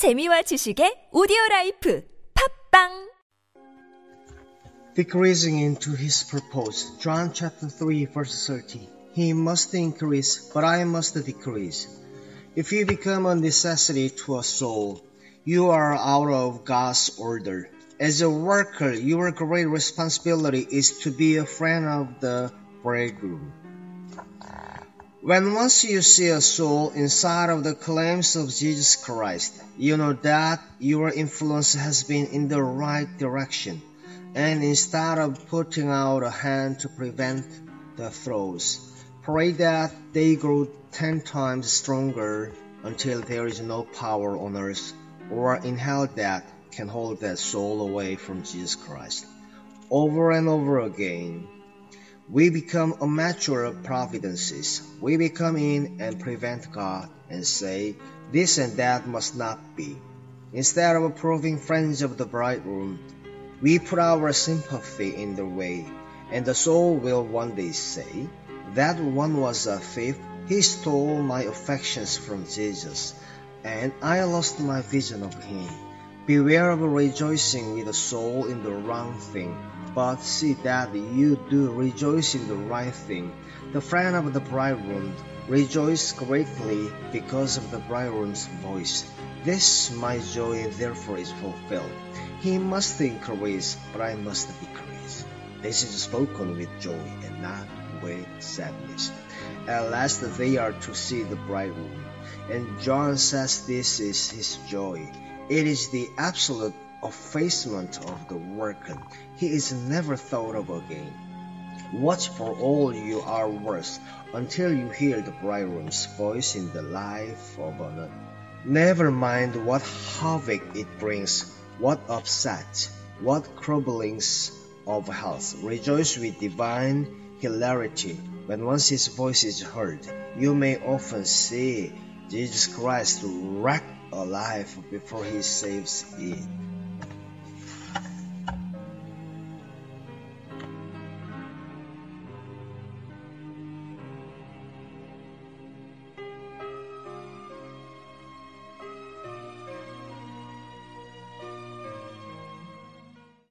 재미와 지식의 오디오 라이프 팝빵 Decreasing into his purpose. John chapter 3 verse 30. He must increase, but I must decrease. If you become a necessity to a soul, you are out of God's order. As a worker, your great responsibility is to be a friend of the bridegroom. When once you see a soul inside of the claims of Jesus Christ, you know that your influence has been in the right direction, and instead of putting out a hand to prevent the throes, pray that they grow ten times stronger until there is no power on earth or in hell that can hold that soul away from Jesus Christ. Over and over again, we become amateur providences. We become in and prevent God and say, this and that must not be. Instead of proving friends of the bridegroom, we put our sympathy in the way, and the soul will one day say, That one was a thief, he stole my affections from Jesus, and I lost my vision of him. Beware of rejoicing with the soul in the wrong thing, but see that you do rejoice in the right thing. The friend of the bridegroom rejoiced greatly because of the bridegroom's voice. This my joy therefore is fulfilled. He must increase, but I must decrease. This is spoken with joy and not with sadness. At last they are to see the bridegroom, and John says this is his joy. It is the absolute effacement of the worker. He is never thought of again. Watch for all you are worth until you hear the bridegroom's voice in the life of another. Never mind what havoc it brings, what upset, what troublings of health. Rejoice with divine hilarity when once his voice is heard. You may often see Jesus Christ wreck a life before he saves it.